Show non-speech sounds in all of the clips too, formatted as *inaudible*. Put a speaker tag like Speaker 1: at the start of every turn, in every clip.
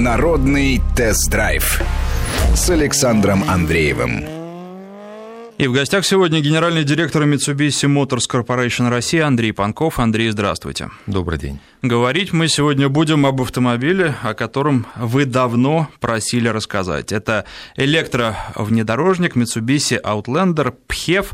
Speaker 1: Народный тест-драйв с Александром Андреевым.
Speaker 2: И в гостях сегодня генеральный директор Mitsubishi Motors Corporation России Андрей Панков. Андрей, здравствуйте.
Speaker 3: Добрый день.
Speaker 2: Говорить мы сегодня будем об автомобиле, о котором вы давно просили рассказать. Это электровнедорожник Mitsubishi Outlander PHEV.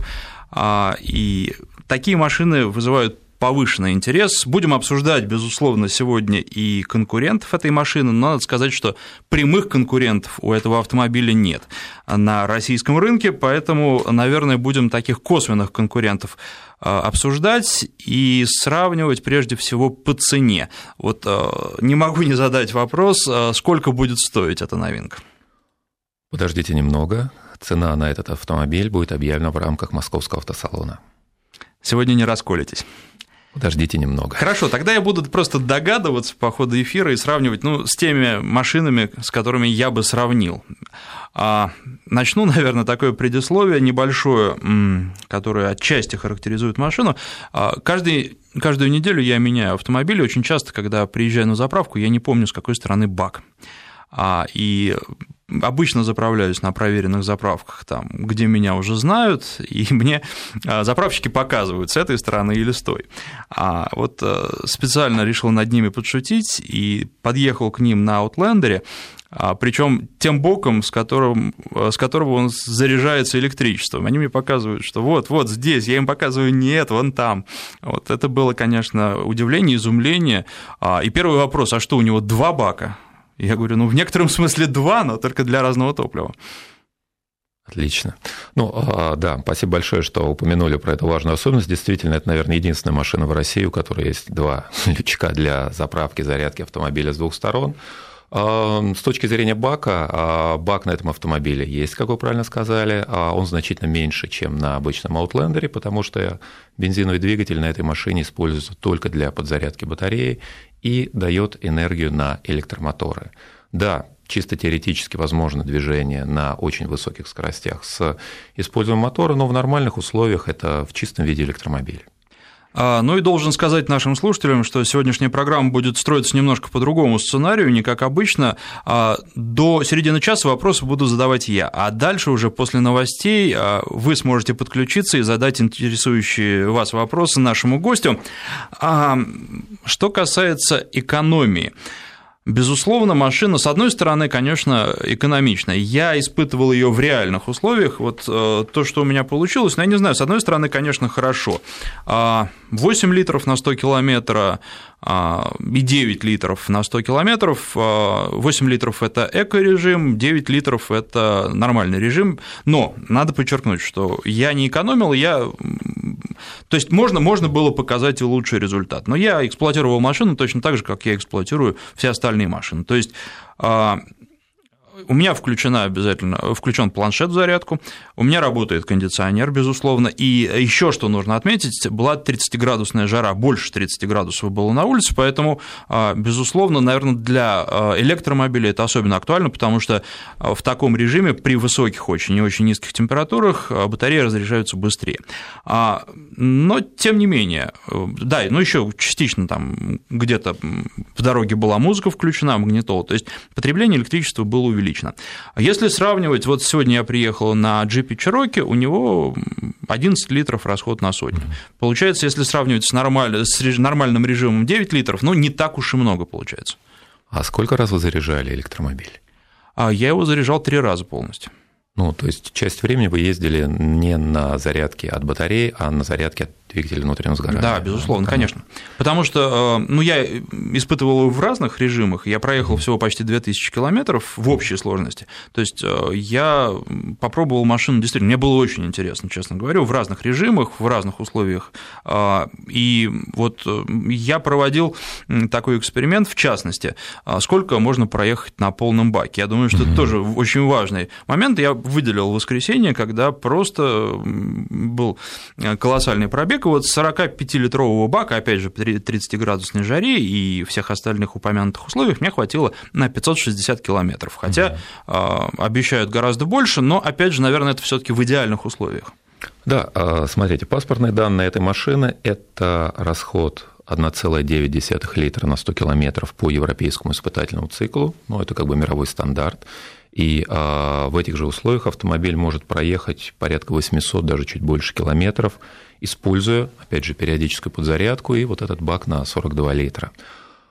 Speaker 2: А, и такие машины вызывают повышенный интерес. Будем обсуждать, безусловно, сегодня и конкурентов этой машины, но надо сказать, что прямых конкурентов у этого автомобиля нет на российском рынке, поэтому, наверное, будем таких косвенных конкурентов а, обсуждать и сравнивать прежде всего по цене. Вот а, не могу не задать вопрос, а, сколько будет стоить эта новинка?
Speaker 3: Подождите немного. Цена на этот автомобиль будет объявлена в рамках московского автосалона.
Speaker 2: Сегодня не расколитесь.
Speaker 3: Подождите немного.
Speaker 2: Хорошо, тогда я буду просто догадываться по ходу эфира и сравнивать ну, с теми машинами, с которыми я бы сравнил. А, начну, *laughs* наверное, такое предисловие небольшое, которое отчасти характеризует машину. А, каждый, каждую неделю я меняю автомобиль, очень часто, когда приезжаю на заправку, я не помню, с какой стороны бак. А, и обычно заправляюсь на проверенных заправках, там, где меня уже знают, и *laughs* мне а, заправщики показывают, с этой стороны или с той. А вот э, специально решил над ними подшутить и подъехал к ним на Outlander, а, причем тем боком, с, которым, э, с которого он заряжается электричеством. Они мне показывают, что вот, вот здесь, я им показываю, нет, вон там. Вот это было, конечно, удивление, изумление. А, и первый вопрос, а что, у него два бака? Я говорю, ну, в некотором смысле два, но только для разного топлива.
Speaker 3: Отлично. Ну, а, да, спасибо большое, что упомянули про эту важную особенность. Действительно, это, наверное, единственная машина в России, у которой есть два *laughs* лючка для заправки, зарядки автомобиля с двух сторон. А, с точки зрения бака, а, бак на этом автомобиле есть, как вы правильно сказали, он значительно меньше, чем на обычном Outlander, потому что бензиновый двигатель на этой машине используется только для подзарядки батареи и дает энергию на электромоторы. Да, чисто теоретически возможно движение на очень высоких скоростях с использованием мотора, но в нормальных условиях это в чистом виде электромобиль.
Speaker 2: А, ну и должен сказать нашим слушателям, что сегодняшняя программа будет строиться немножко по другому сценарию, не как обычно. А, до середины часа вопросы буду задавать я, а дальше уже после новостей а, вы сможете подключиться и задать интересующие вас вопросы нашему гостю. Что касается экономии, Безусловно, машина, с одной стороны, конечно, экономичная. Я испытывал ее в реальных условиях. Вот э, то, что у меня получилось, ну, я не знаю, с одной стороны, конечно, хорошо. 8 а, литров на 100 километра и 9 литров на 100 километров. 8 а, литров – это эко-режим, 9 литров – это нормальный режим. Но надо подчеркнуть, что я не экономил, я то есть можно, можно было показать и лучший результат. Но я эксплуатировал машину точно так же, как я эксплуатирую все остальные машины. То есть а, у меня включена обязательно, включен планшет в зарядку, у меня работает кондиционер, безусловно, и еще что нужно отметить, была 30-градусная жара, больше 30 градусов было на улице, поэтому, а, безусловно, наверное, для а, электромобиля это особенно актуально, потому что а, в таком режиме при высоких очень и очень низких температурах батареи разряжаются быстрее. Но, тем не менее, да, ну еще частично там где-то в дороге была музыка включена, магнитола, то есть потребление электричества было увеличено увеличено. Если сравнивать, вот сегодня я приехал на джипе Cherokee, у него 11 литров расход на сотню. Получается, если сравнивать с, нормаль... с нормальным режимом 9 литров, ну, не так уж и много получается.
Speaker 3: А сколько раз вы заряжали электромобиль?
Speaker 2: А я его заряжал три раза полностью.
Speaker 3: Ну, то есть часть времени вы ездили не на зарядке от батареи, а на зарядке от двигателя внутреннего сгорания.
Speaker 2: Да, безусловно, конечно. Потому что э, ну, я испытывал его в разных режимах. Я проехал всего почти 2000 километров в общей сложности. То есть э, я попробовал машину, действительно, мне было очень интересно, честно говоря, в разных режимах, в разных условиях. Э, и вот я проводил такой эксперимент, в частности, сколько можно проехать на полном баке. Я думаю, что это тоже очень важный момент. Я выделил воскресенье, когда просто был колоссальный пробег, вот 45-литрового бака, опять же, при 30-градусной жаре и всех остальных упомянутых условиях мне хватило на 560 километров, хотя угу. обещают гораздо больше, но, опять же, наверное, это все таки в идеальных условиях.
Speaker 3: Да, а, смотрите, паспортные данные этой машины – это расход 1,9 литра на 100 километров по европейскому испытательному циклу, ну, это как бы мировой стандарт, и а, в этих же условиях автомобиль может проехать порядка 800, даже чуть больше километров, используя, опять же, периодическую подзарядку и вот этот бак на 42 литра.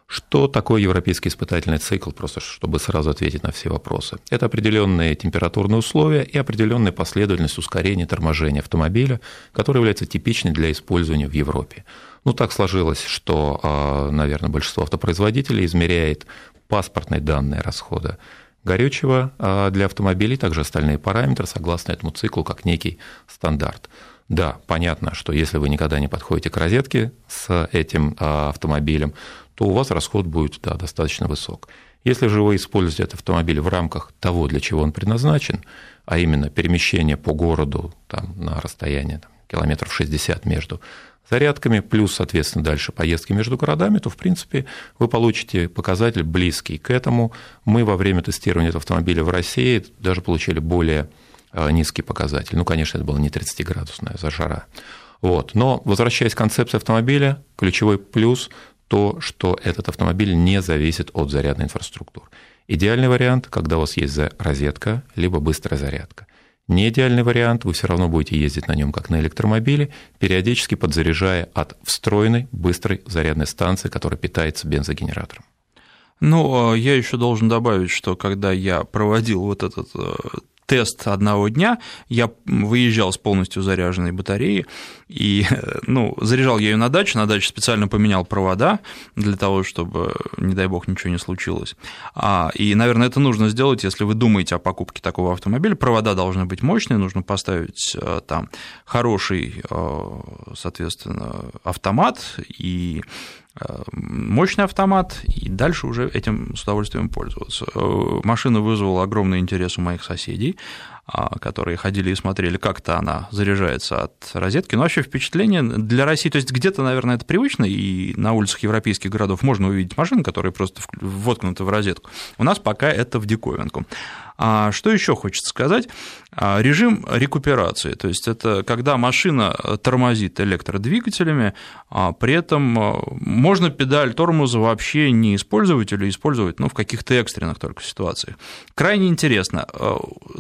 Speaker 3: Что такое европейский испытательный цикл, просто чтобы сразу ответить на все вопросы? Это определенные температурные условия и определенная последовательность ускорения торможения автомобиля, которая является типичной для использования в Европе. Ну, так сложилось, что, а, наверное, большинство автопроизводителей измеряет паспортные данные расхода горючего а, для автомобилей, также остальные параметры согласно этому циклу, как некий стандарт. Да, понятно, что если вы никогда не подходите к розетке с этим а, автомобилем, то у вас расход будет да, достаточно высок. Если же вы используете этот автомобиль в рамках того, для чего он предназначен, а именно перемещение по городу там, на расстояние там, километров 60 между зарядками, плюс, соответственно, дальше поездки между городами, то, в принципе, вы получите показатель близкий к этому. Мы во время тестирования этого автомобиля в России даже получили более а, низкий показатель. Ну, конечно, это было не 30-градусная зажара. Вот. Но, возвращаясь к концепции автомобиля, ключевой плюс то, что этот автомобиль не зависит от зарядной инфраструктуры. Идеальный вариант, когда у вас есть розетка, либо быстрая зарядка. Не идеальный вариант, вы все равно будете ездить на нем как на электромобиле, периодически подзаряжая от встроенной быстрой зарядной станции, которая питается бензогенератором.
Speaker 2: Ну, а я еще должен добавить, что когда я проводил вот этот э, тест одного дня, я выезжал с полностью заряженной батареей, и, *laughs* ну, заряжал я ее на даче, на даче специально поменял провода для того, чтобы, не дай бог, ничего не случилось. А, и, наверное, это нужно сделать, если вы думаете о покупке такого автомобиля. Провода должны быть мощные, нужно поставить э, там хороший, э, соответственно, автомат и мощный автомат, и дальше уже этим с удовольствием пользоваться. Э, машина вызвала огромный интерес у моих соседей, а, которые ходили и смотрели, как-то она заряжается от розетки. Но вообще впечатление для России, то есть где-то, наверное, это привычно, и на улицах европейских городов можно увидеть машины, которые просто воткнуты в розетку. У нас пока это в диковинку. А что еще хочется сказать? А, режим рекуперации, то есть это когда машина тормозит электродвигателями, а при этом а, можно педаль тормоза вообще не использовать или использовать ну, в каких-то экстренных только ситуациях. Крайне интересно. А,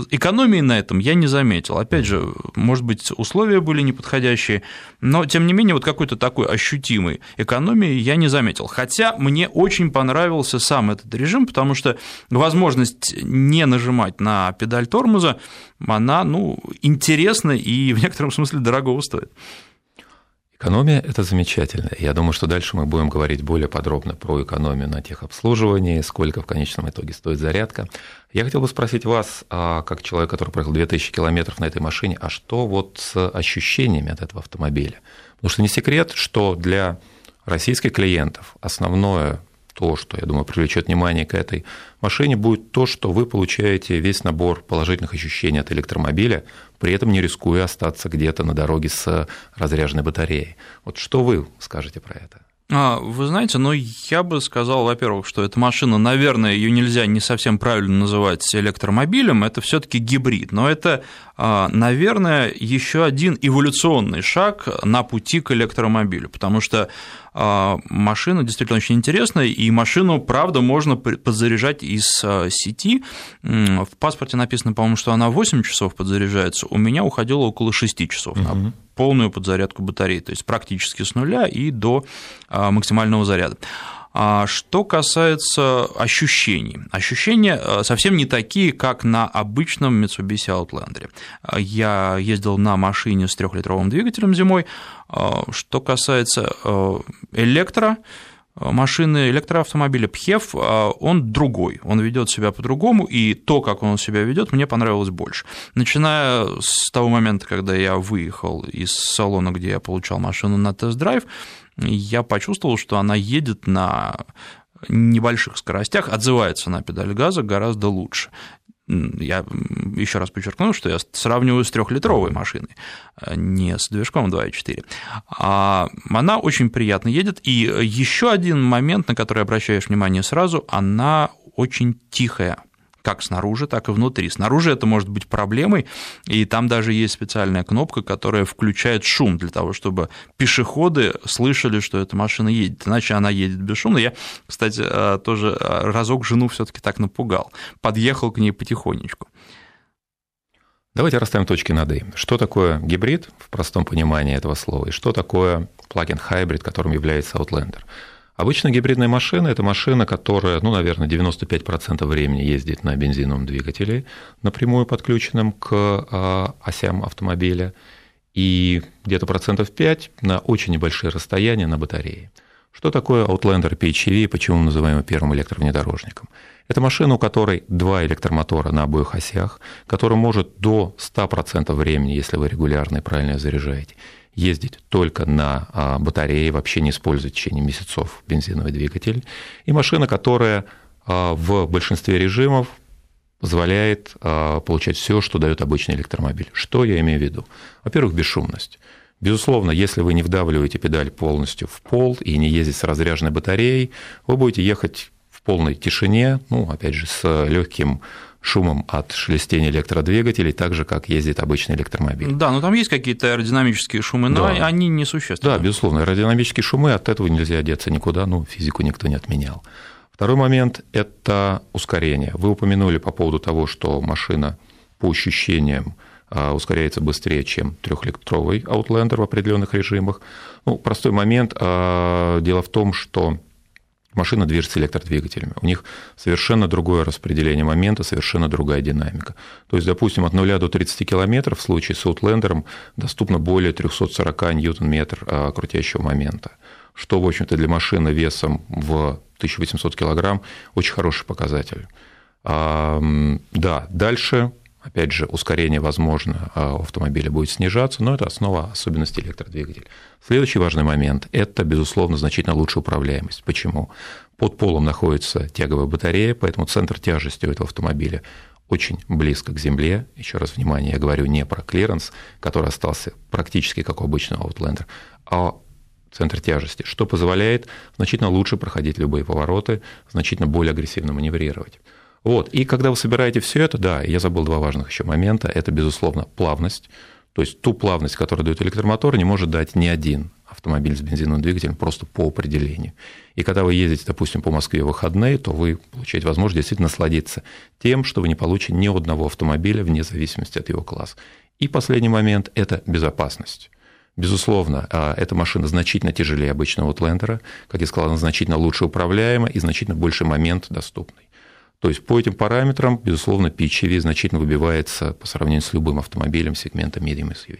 Speaker 2: экономии на этом я не заметил. Опять же, может быть, условия были неподходящие, но тем не менее вот какой-то такой ощутимой экономии я не заметил. Хотя мне очень понравился сам этот режим, потому что возможность не нажимать на педаль тормоза она ну, интересна и в некотором смысле дорого стоит.
Speaker 3: Экономия – это замечательно. Я думаю, что дальше мы будем говорить более подробно про экономию на техобслуживании, сколько в конечном итоге стоит зарядка. Я хотел бы спросить вас, а, как человек, который проехал 2000 километров на этой машине, а что вот с ощущениями от этого автомобиля? Потому что не секрет, что для российских клиентов основное то, что, я думаю, привлечет внимание к этой машине, будет то, что вы получаете весь набор положительных ощущений от электромобиля, при этом не рискуя остаться где-то на дороге с разряженной батареей. Вот что вы скажете про это?
Speaker 2: А, вы знаете, ну я бы сказал, во-первых, что эта машина, наверное, ее нельзя не совсем правильно называть электромобилем, это все-таки гибрид, но это, а, наверное, еще один эволюционный шаг на пути к электромобилю, потому что а, машина действительно очень интересная, и машину, правда, можно подзаряжать из сети. В паспорте написано, по-моему, что она 8 часов подзаряжается, у меня уходило около 6 часов угу. на полную подзарядку батареи, то есть практически с нуля и до а, максимального заряда. А что касается ощущений, ощущения совсем не такие, как на обычном Mitsubishi Outlander. Я ездил на машине с трехлитровым двигателем зимой. Что касается электро, машины электроавтомобиля Пхев, он другой, он ведет себя по-другому, и то, как он себя ведет, мне понравилось больше. Начиная с того момента, когда я выехал из салона, где я получал машину на тест-драйв, я почувствовал, что она едет на небольших скоростях, отзывается на педаль газа гораздо лучше. Я еще раз подчеркну, что я сравниваю с трехлитровой машиной, а не с движком 2.4. А она очень приятно едет. И еще один момент, на который обращаешь внимание сразу, она очень тихая как снаружи, так и внутри. Снаружи это может быть проблемой, и там даже есть специальная кнопка, которая включает шум для того, чтобы пешеходы слышали, что эта машина едет, иначе она едет бесшумно. Я, кстати, э, тоже э, разок жену все таки так напугал, подъехал к ней потихонечку.
Speaker 3: Давайте расставим точки над «и». Что такое гибрид в простом понимании этого слова, и что такое плагин хайбрид, которым является Outlander? Обычно гибридная машина – это машина, которая, ну, наверное, 95% времени ездит на бензиновом двигателе, напрямую подключенном к а, осям автомобиля, и где-то процентов 5 на очень небольшие расстояния на батарее. Что такое Outlander PHEV и почему мы называем его первым электровнедорожником? Это машина, у которой два электромотора на обоих осях, которая может до 100% времени, если вы регулярно и правильно заряжаете, ездить только на а, батарее, вообще не использовать в течение месяцев бензиновый двигатель, и машина, которая а, в большинстве режимов позволяет а, получать все, что дает обычный электромобиль. Что я имею в виду? Во-первых, бесшумность. Безусловно, если вы не вдавливаете педаль полностью в пол и не ездите с разряженной батареей, вы будете ехать в полной тишине, ну, опять же, с легким шумом от шелестения электродвигателей, так же, как ездит обычный электромобиль.
Speaker 2: Да, но там есть какие-то аэродинамические шумы, но да. они несущественны.
Speaker 3: Да, безусловно, аэродинамические шумы, от этого нельзя деться никуда, ну, физику никто не отменял. Второй момент – это ускорение. Вы упомянули по поводу того, что машина по ощущениям а, ускоряется быстрее, чем трехлитровый Outlander в определенных режимах. Ну, простой момент. А, дело в том, что машина движется электродвигателями. У них совершенно другое распределение момента, совершенно другая динамика. То есть, допустим, от 0 до 30 км в случае с Outlander доступно более 340 ньютон-метр а, крутящего момента, что, в общем-то, для машины весом в 1800 кг очень хороший показатель. Да, дальше Опять же, ускорение, возможно, у автомобиля будет снижаться, но это основа особенностей электродвигателя. Следующий важный момент – это, безусловно, значительно лучшая управляемость. Почему? Под полом находится тяговая батарея, поэтому центр тяжести у этого автомобиля очень близко к земле. Еще раз внимание, я говорю не про клиренс, который остался практически как у обычного Outlander, а центр тяжести, что позволяет значительно лучше проходить любые повороты, значительно более агрессивно маневрировать. Вот. И когда вы собираете все это, да, я забыл два важных еще момента, это, безусловно, плавность. То есть ту плавность, которую дает электромотор, не может дать ни один автомобиль с бензиновым двигателем просто по определению. И когда вы ездите, допустим, по Москве в выходные, то вы получаете возможность действительно насладиться тем, что вы не получите ни одного автомобиля вне зависимости от его класса. И последний момент – это безопасность. Безусловно, а, эта машина значительно тяжелее обычного Outlander, как я сказал, она значительно лучше управляема и значительно больше момент доступный. То есть по этим параметрам, безусловно, PHEV значительно выбивается по сравнению с любым автомобилем сегмента Medium SUV.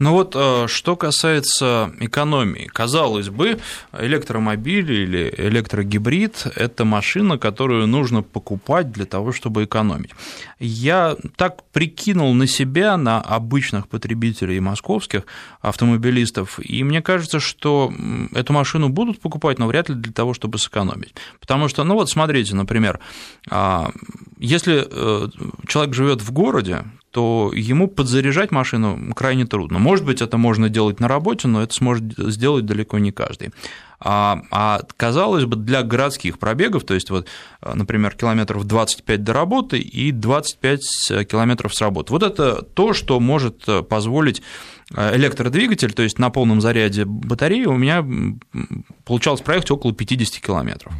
Speaker 2: Ну вот, э, что касается экономии, казалось бы, электромобиль или электрогибрид – это машина, которую нужно покупать для того, чтобы экономить. Я так прикинул на себя, на обычных потребителей московских автомобилистов, и мне кажется, что эту машину будут покупать, но вряд ли для того, чтобы сэкономить. Потому что, ну вот смотрите, например, а, если э, человек живет в городе, то ему подзаряжать машину крайне трудно. Может быть, это можно делать на работе, но это сможет сделать далеко не каждый. А, а казалось бы, для городских пробегов, то есть, вот, например, километров 25 до работы и 25 километров с работы, вот это то, что может позволить электродвигатель, то есть на полном заряде батареи у меня получалось проехать около 50 километров.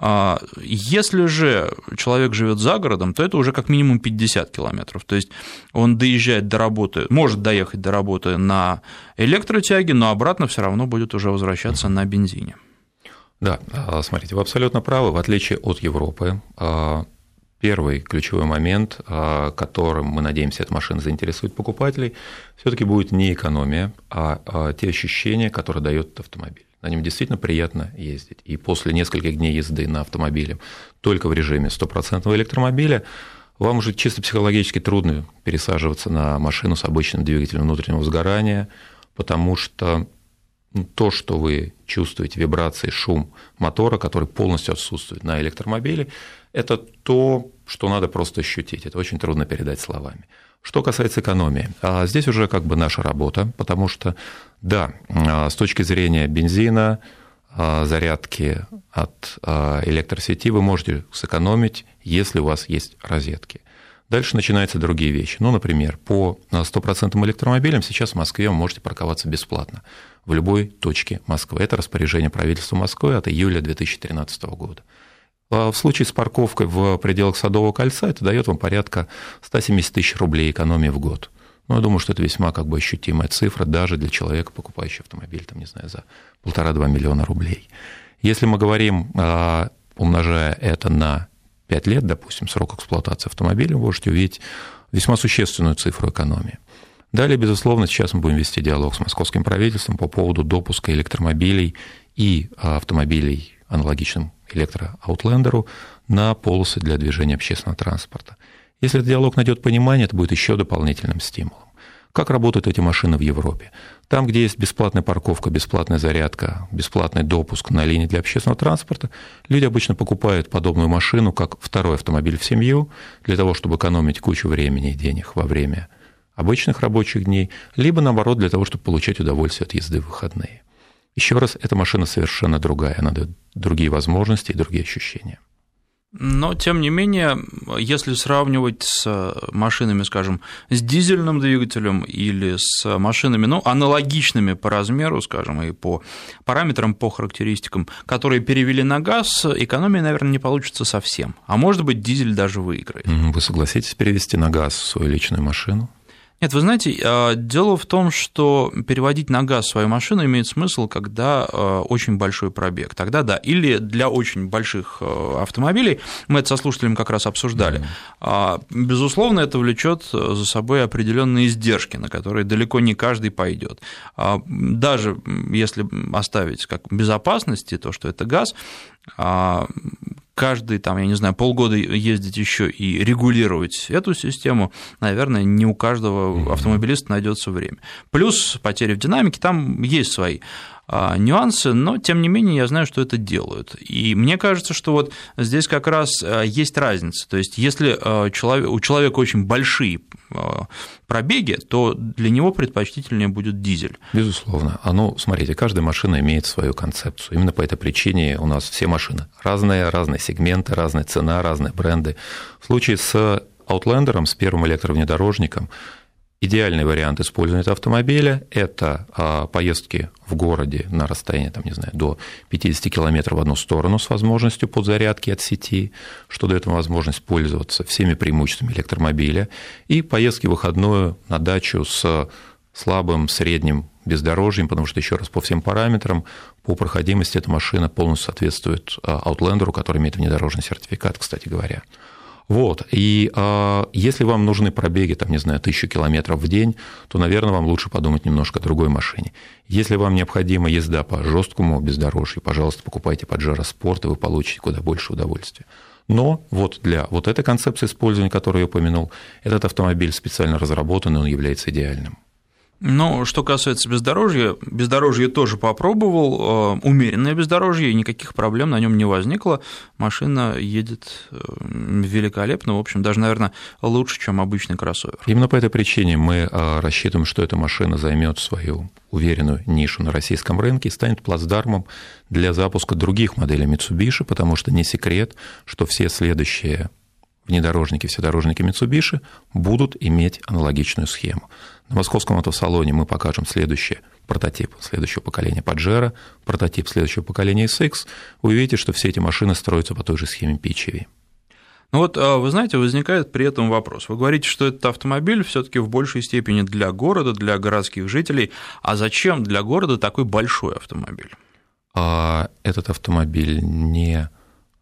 Speaker 2: А, если же человек живет за городом, то это уже как минимум 50 километров. То есть он доезжает до работы, может доехать до работы на электротяге, но обратно все равно будет уже возвращаться на бензине.
Speaker 3: Да, а, смотрите, вы абсолютно правы. В отличие от Европы, а, первый ключевой момент, которым мы надеемся, эта машина заинтересует покупателей, все-таки будет не экономия, а те ощущения, которые дает автомобиль. На нем действительно приятно ездить. И после нескольких дней езды на автомобиле только в режиме стопроцентного электромобиля вам уже чисто психологически трудно пересаживаться на машину с обычным двигателем внутреннего сгорания, потому что то, что вы чувствуете, вибрации, шум мотора, который полностью отсутствует на электромобиле, это то, что надо просто ощутить. Это очень трудно передать словами. Что касается экономии, а здесь уже как бы наша работа, потому что, да, а, с точки зрения бензина, а, зарядки от электросети вы можете сэкономить, если у вас есть розетки. Дальше начинаются другие вещи. Ну, например, по стопроцентным электромобилям сейчас в Москве вы можете парковаться бесплатно в любой точке Москвы. Это распоряжение правительства Москвы от июля 2013 года. В случае с парковкой в пределах Садового кольца это дает вам порядка 170 тысяч рублей экономии в год. Ну, я думаю, что это весьма как бы ощутимая цифра даже для человека, покупающего автомобиль, там, не знаю, за полтора-два миллиона рублей. Если мы говорим, а, умножая это на 5 лет, допустим, срок эксплуатации автомобиля, вы можете увидеть весьма существенную цифру экономии. Далее, безусловно, сейчас мы будем вести диалог с московским правительством по поводу допуска электромобилей и автомобилей аналогичным электроаутлендеру на полосы для движения общественного транспорта. Если этот диалог найдет понимание, это будет еще дополнительным стимулом. Как работают эти машины в Европе? Там, где есть бесплатная парковка, бесплатная зарядка, бесплатный допуск на линии для общественного транспорта, люди обычно покупают подобную машину как второй автомобиль в семью для того, чтобы экономить кучу времени и денег во время обычных рабочих дней, либо наоборот для того, чтобы получать удовольствие от езды в выходные. Еще раз, эта машина совершенно другая, она дает другие возможности и другие ощущения.
Speaker 2: Но, тем не менее, если сравнивать с машинами, скажем, с дизельным двигателем или с машинами, ну, аналогичными по размеру, скажем, и по параметрам, по характеристикам, которые перевели на газ, экономия, наверное, не получится совсем. А может быть, дизель даже выиграет.
Speaker 3: Вы согласитесь перевести на газ свою личную машину?
Speaker 2: Нет, вы знаете, а, дело в том, что переводить на газ свою машину имеет смысл, когда а, очень большой пробег. Тогда да. Или для очень больших а, автомобилей, мы это со слушателем как раз обсуждали, mm-hmm. безусловно, это влечет за собой определенные издержки, на которые далеко не каждый пойдет. Даже если оставить как безопасности то, что это газ, каждый, там, я не знаю, полгода ездить еще и регулировать эту систему, наверное, не у каждого автомобилиста найдется время. Плюс потери в динамике, там есть свои нюансы, но тем не менее я знаю, что это делают. И мне кажется, что вот здесь как раз а, есть разница. То есть если а, у человека очень большие пробеги, то для него предпочтительнее будет дизель.
Speaker 3: Безусловно. А ну, смотрите, каждая машина имеет свою концепцию. Именно по этой причине у нас все машины разные, разные сегменты, разная цена, разные бренды. В случае с Outlander, с первым электровнедорожником, Идеальный вариант использования этого автомобиля – это а, поездки в городе на расстоянии, там, не знаю, до 50 километров в одну сторону с возможностью подзарядки от сети, что дает вам возможность пользоваться всеми преимуществами электромобиля, и поездки в выходную на дачу с слабым, средним бездорожьем, потому что, еще раз, по всем параметрам, по проходимости эта машина полностью соответствует а, Outlander, который имеет внедорожный сертификат, кстати говоря. Вот. И э, если вам нужны пробеги, там, не знаю, тысячу километров в день, то, наверное, вам лучше подумать немножко о другой машине. Если вам необходима езда по жесткому бездорожью, пожалуйста, покупайте Pajero Sport, и вы получите куда больше удовольствия. Но вот для вот этой концепции использования, которую я упомянул, этот автомобиль специально разработан, и он является идеальным.
Speaker 2: Ну, что касается бездорожья, бездорожье тоже попробовал, э, умеренное бездорожье, никаких проблем на нем не возникло. Машина едет э, великолепно, в общем, даже, наверное, лучше, чем обычный кроссовер.
Speaker 3: Именно по этой причине мы э, рассчитываем, что эта машина займет свою уверенную нишу на российском рынке и станет плацдармом для запуска других моделей Mitsubishi, потому что не секрет, что все следующие внедорожники, вседорожники Mitsubishi будут иметь аналогичную схему. На московском автосалоне мы покажем следующий прототип следующего поколения Pajero, прототип следующего поколения SX. Вы увидите, что все эти машины строятся по той же схеме PHEV.
Speaker 2: Ну вот, а, вы знаете, возникает при этом вопрос. Вы говорите, что этот автомобиль все таки в большей степени для города, для городских жителей. А зачем для города такой большой автомобиль?
Speaker 3: А этот автомобиль не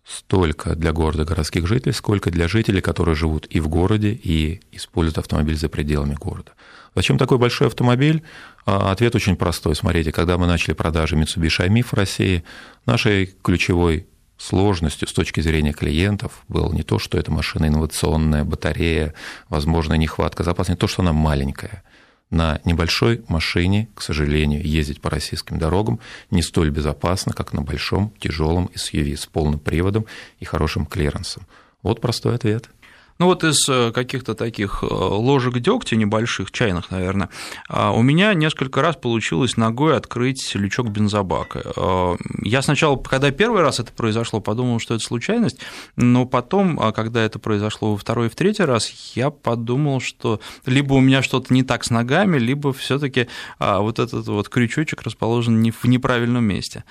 Speaker 3: столько для города городских жителей, сколько для жителей, которые живут и в городе, и используют автомобиль за пределами города. Зачем такой большой автомобиль? А, ответ очень простой. Смотрите, когда мы начали продажи Mitsubishi i в России, нашей ключевой сложностью с точки зрения клиентов было не то, что эта машина инновационная, батарея, возможная нехватка запаса, не то, что она маленькая. На небольшой машине, к сожалению, ездить по российским дорогам не столь безопасно, как на большом тяжелом SUV с полным приводом и хорошим клиренсом. Вот простой ответ.
Speaker 2: Ну вот из э, каких-то таких э, ложек дегтя небольших, чайных, наверное, а, у меня несколько раз получилось ногой открыть лючок бензобака. Э, я сначала, когда первый раз это произошло, подумал, что это случайность, но потом, а, когда это произошло во второй и в третий раз, я подумал, что либо у меня что-то не так с ногами, либо все таки а, вот этот вот крючочек расположен не в неправильном месте.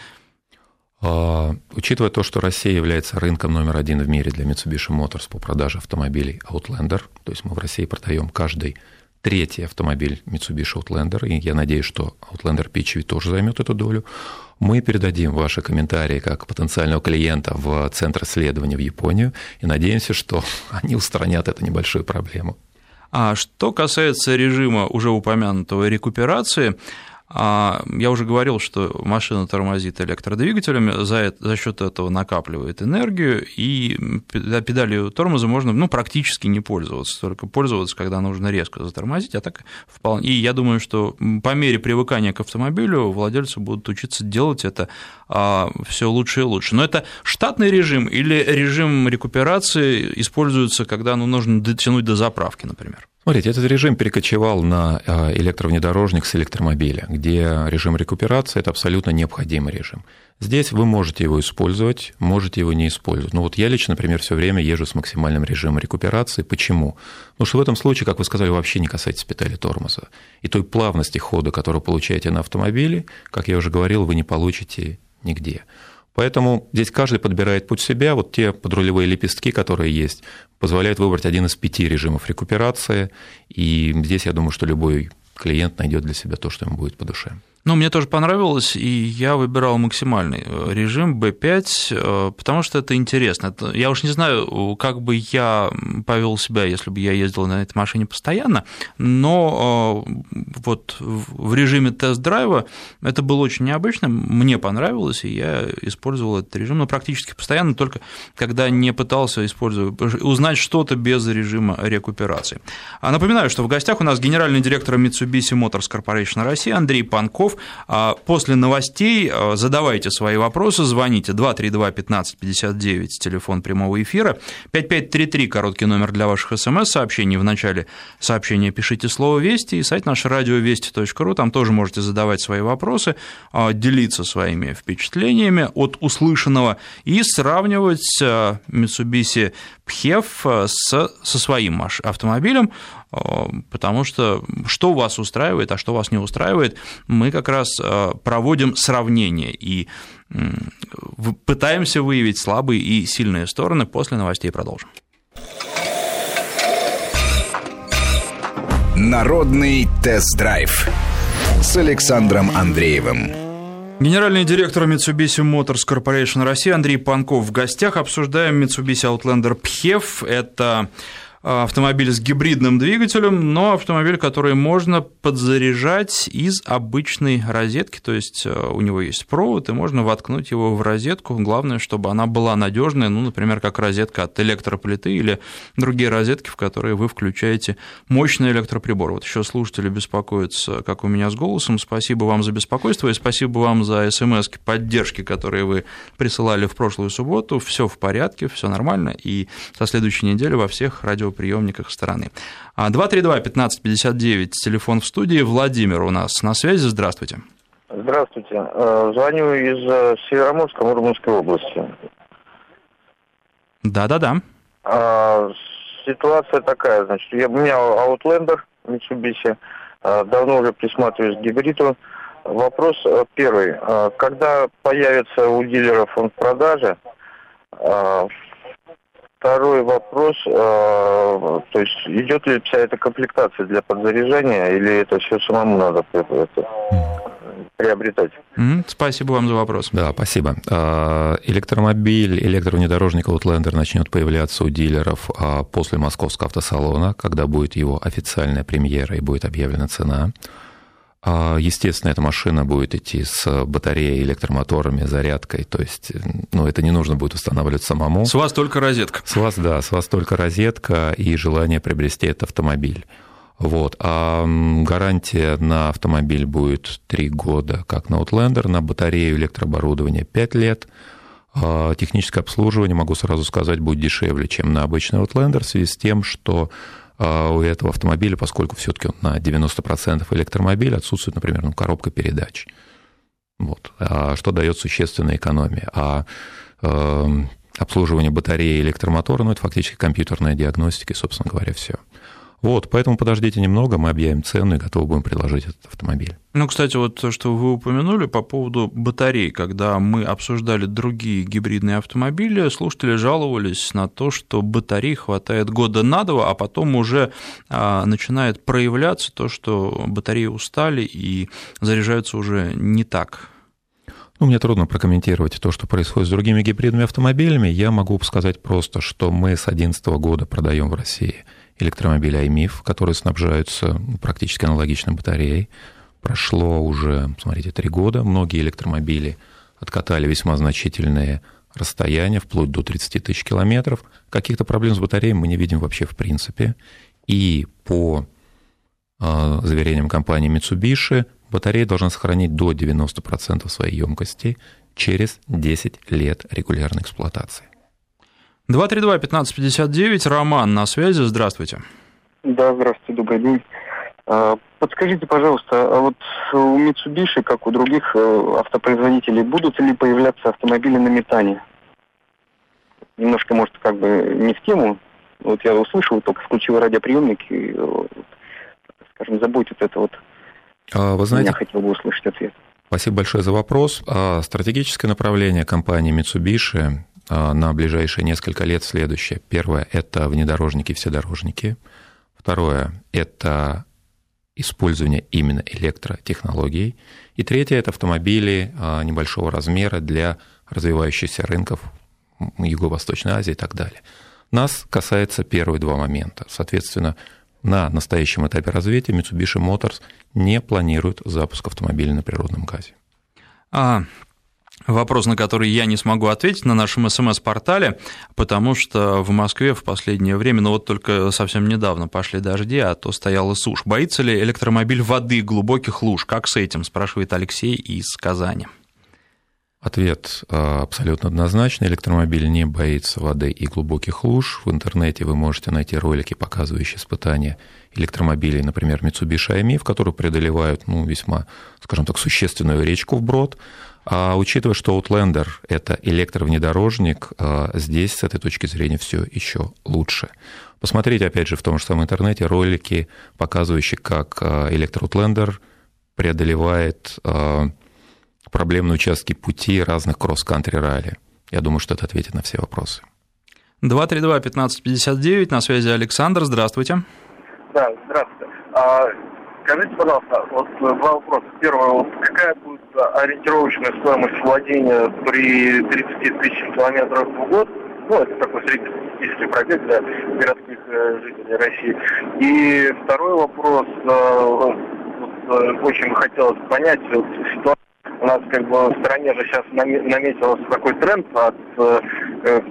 Speaker 3: А, учитывая то, что Россия является рынком номер один в мире для Mitsubishi Motors по продаже автомобилей Outlander, то есть мы в России продаем каждый третий автомобиль Mitsubishi Outlander, и я надеюсь, что Outlander PHEV тоже займет эту долю, мы передадим ваши комментарии как потенциального клиента в Центр исследований в Японию и надеемся, что *laughs* они устранят эту небольшую проблему.
Speaker 2: А что касается режима уже упомянутого рекуперации, я уже говорил, что машина тормозит электродвигателями, за, за счет этого накапливает энергию, и педалью тормоза можно ну, практически не пользоваться, только пользоваться, когда нужно резко затормозить, а так вполне. И я думаю, что по мере привыкания к автомобилю владельцы будут учиться делать это а, все лучше и лучше. Но это штатный режим или режим рекуперации используется, когда ну, нужно дотянуть до заправки, например?
Speaker 3: Смотрите, этот режим перекочевал на а, электровнедорожник с электромобиля, где режим рекуперации – это абсолютно необходимый режим. Здесь вы можете его использовать, можете его не использовать. Ну вот я лично, например, все время езжу с максимальным режимом рекуперации. Почему? Потому что в этом случае, как вы сказали, вообще не касается педали тормоза. И той плавности хода, которую получаете на автомобиле, как я уже говорил, вы не получите нигде. Поэтому здесь каждый подбирает путь себя. Вот те подрулевые лепестки, которые есть, позволяют выбрать один из пяти режимов рекуперации. И здесь я думаю, что любой клиент найдет для себя то, что ему будет по душе.
Speaker 2: Ну, мне тоже понравилось, и я выбирал максимальный э, режим B5, э, потому что это интересно. Я уж не знаю, как бы я повел себя, если бы я ездил на этой машине постоянно, но э, вот в режиме тест-драйва это было очень необычно, мне понравилось, и я использовал этот режим, но практически постоянно, только когда не пытался использовать, узнать что-то без режима рекуперации. А напоминаю, что в гостях у нас генеральный директор Mitsubishi Motors Corporation России Андрей Панков, а после новостей а, задавайте свои вопросы, звоните. 232-1559, телефон прямого эфира, 5533, короткий номер для ваших смс-сообщений. В начале сообщения пишите слово «Вести» и сайт наш радиовести.ру, там тоже можете задавать свои вопросы, а, делиться своими впечатлениями от услышанного и сравнивать Mitsubishi PHEV со своим автомобилем, потому что что вас устраивает, а что вас не устраивает, мы как раз э, проводим сравнение и пытаемся выявить слабые и сильные стороны. После новостей продолжим.
Speaker 1: Народный тест-драйв с Александром Андреевым.
Speaker 2: Генеральный директор Mitsubishi Motors Corporation России Андрей Панков в гостях. Обсуждаем Mitsubishi Outlander PHEV. Это Э, автомобиль с гибридным двигателем, но автомобиль, который можно подзаряжать из обычной розетки, то есть э, у него есть провод, и можно воткнуть его в розетку. Главное, чтобы она была надежная, ну, например, как розетка от электроплиты или другие розетки, в которые вы включаете мощный электроприбор. Вот еще слушатели беспокоятся, как у меня с голосом. Спасибо вам за беспокойство и спасибо вам за смс поддержки, которые вы присылали в прошлую субботу. Все в порядке, все нормально, и со следующей недели во всех радио приемниках страны. 232-1559, телефон в студии. Владимир у нас на связи. Здравствуйте.
Speaker 4: Здравствуйте. Э, звоню из э, Североморска, Мурманской области.
Speaker 2: Да-да-да.
Speaker 4: А, ситуация такая, значит, я, у меня Outlander Mitsubishi, э, давно уже присматриваюсь к гибриду. Вопрос первый. Когда появится у дилеров он в продаже, Второй вопрос, э, то есть идет ли вся эта комплектация для подзаряжания или это все самому надо это, приобретать?
Speaker 2: Спасибо вам за вопрос.
Speaker 3: Да, спасибо. А, электромобиль, электровнедорожник Outlander начнет появляться у дилеров а, после московского автосалона, когда будет его официальная премьера и будет объявлена цена. А, естественно, эта машина будет идти с батареей, электромоторами, зарядкой, то есть ну, это не нужно будет устанавливать самому.
Speaker 2: С вас только розетка.
Speaker 3: С вас, да, с вас только розетка и желание приобрести этот автомобиль. Вот. А гарантия на автомобиль будет 3 года, как на Outlander, на батарею электрооборудования 5 лет. а техническое обслуживание, могу сразу сказать, будет дешевле, чем на обычный Outlander, в связи с тем, что у этого автомобиля, поскольку все-таки он на 90% электромобиль, отсутствует, например, ну, коробка передач. Вот. Что дает существенная экономия. А эм, обслуживание батареи электромотора, ну, это фактически компьютерная диагностика, и, собственно говоря, все. Вот, поэтому подождите немного, мы объявим цену и готовы будем предложить этот автомобиль.
Speaker 2: Ну, кстати, вот то, что вы упомянули по поводу батарей, когда мы обсуждали другие гибридные автомобили, слушатели жаловались на то, что батарей хватает года на два, а потом уже а, начинает проявляться то, что батареи устали и заряжаются уже не так.
Speaker 3: Ну, мне трудно прокомментировать то, что происходит с другими гибридными автомобилями. Я могу сказать просто, что мы с 2011 года продаем в России электромобили iMIF, которые снабжаются практически аналогичной батареей. Прошло уже, смотрите, три года. Многие электромобили откатали весьма значительные расстояния, вплоть до 30 тысяч километров. Каких-то проблем с батареей мы не видим вообще в принципе. И по а, заверениям компании Mitsubishi, батарея должна сохранить до 90% своей емкости через 10 лет регулярной эксплуатации.
Speaker 2: 232-1559, Роман на связи, здравствуйте.
Speaker 5: Да, здравствуйте, добрый день. А, подскажите, пожалуйста, а вот у Mitsubishi, как у других э, автопроизводителей, будут ли появляться автомобили на метане? Немножко, может, как бы не в тему. Вот я услышал, только включил радиоприемник и, вот, скажем, вот это вот.
Speaker 3: А, вы знаете,
Speaker 5: я хотел бы услышать ответ.
Speaker 3: Спасибо большое за вопрос. Стратегическое направление компании Mitsubishi а, на ближайшие несколько лет следующее. Первое – это внедорожники, вседорожники. Второе – это использование именно электротехнологий. И третье – это автомобили а, небольшого размера для развивающихся рынков Юго-Восточной Азии и так далее. Нас касается первые два момента. Соответственно, на настоящем этапе развития Mitsubishi Motors не планирует запуск автомобилей на природном газе.
Speaker 2: А, Вопрос, на который я не смогу ответить на нашем СМС-портале, потому что в Москве в последнее время, ну вот только совсем недавно пошли дожди, а то стояла сушь. Боится ли электромобиль воды, глубоких луж? Как с этим, спрашивает Алексей из Казани.
Speaker 3: Ответ а, абсолютно однозначный. Электромобиль не боится воды и глубоких луж. В интернете вы можете найти ролики, показывающие испытания электромобилей, например, Mitsubishi AMI, в которых преодолевают ну, весьма, скажем так, существенную речку вброд. А учитывая, что Outlander – это электровнедорожник, а, здесь с этой точки зрения все еще лучше. Посмотрите, опять же, в том же самом интернете ролики, показывающие, как а, электро-Outlander преодолевает а, проблемные участки пути разных кросс-кантри ралли. Я думаю, что это ответит на все вопросы.
Speaker 2: 232-1559, на связи Александр, здравствуйте.
Speaker 6: Да, здравствуйте. Скажите, пожалуйста, вот два вопроса. Первый, вот какая будет ориентировочная стоимость владения при 30 тысячах километров в год? Ну, это такой среднестатистический пробег для городских э, жителей России. И второй вопрос, э, вот, э, очень бы хотелось понять, вот, ситуация у нас как бы в стране же сейчас наметился такой тренд от э,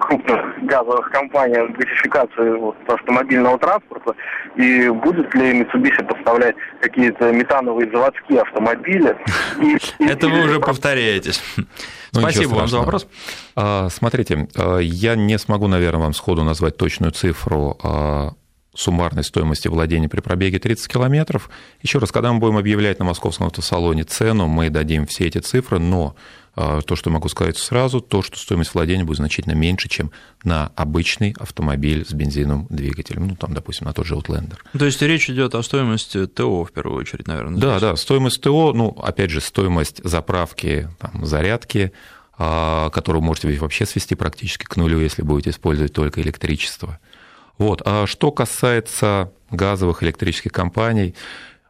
Speaker 6: крупных газовых компаний газификации вот, автомобильного транспорта, и будет ли Mitsubishi поставлять какие-то метановые заводские автомобили.
Speaker 2: Это вы уже повторяетесь. Ну, Спасибо вам за вопрос.
Speaker 3: А, смотрите, а, я не смогу, наверное, вам сходу назвать точную цифру а, суммарной стоимости владения при пробеге 30 километров. Еще раз, когда мы будем объявлять на московском автосалоне цену, мы дадим все эти цифры, но а, то, что могу сказать сразу, то, что стоимость владения будет значительно меньше, чем на обычный автомобиль с бензиновым двигателем, ну, там, допустим, на тот же Outlander.
Speaker 2: То есть речь идет о стоимости ТО в первую очередь, наверное?
Speaker 3: Да, да, стоимость ТО, ну, опять же, стоимость заправки, там, зарядки, а, которую можете вообще свести практически к нулю, если будете использовать только электричество. Вот. А что касается газовых электрических компаний,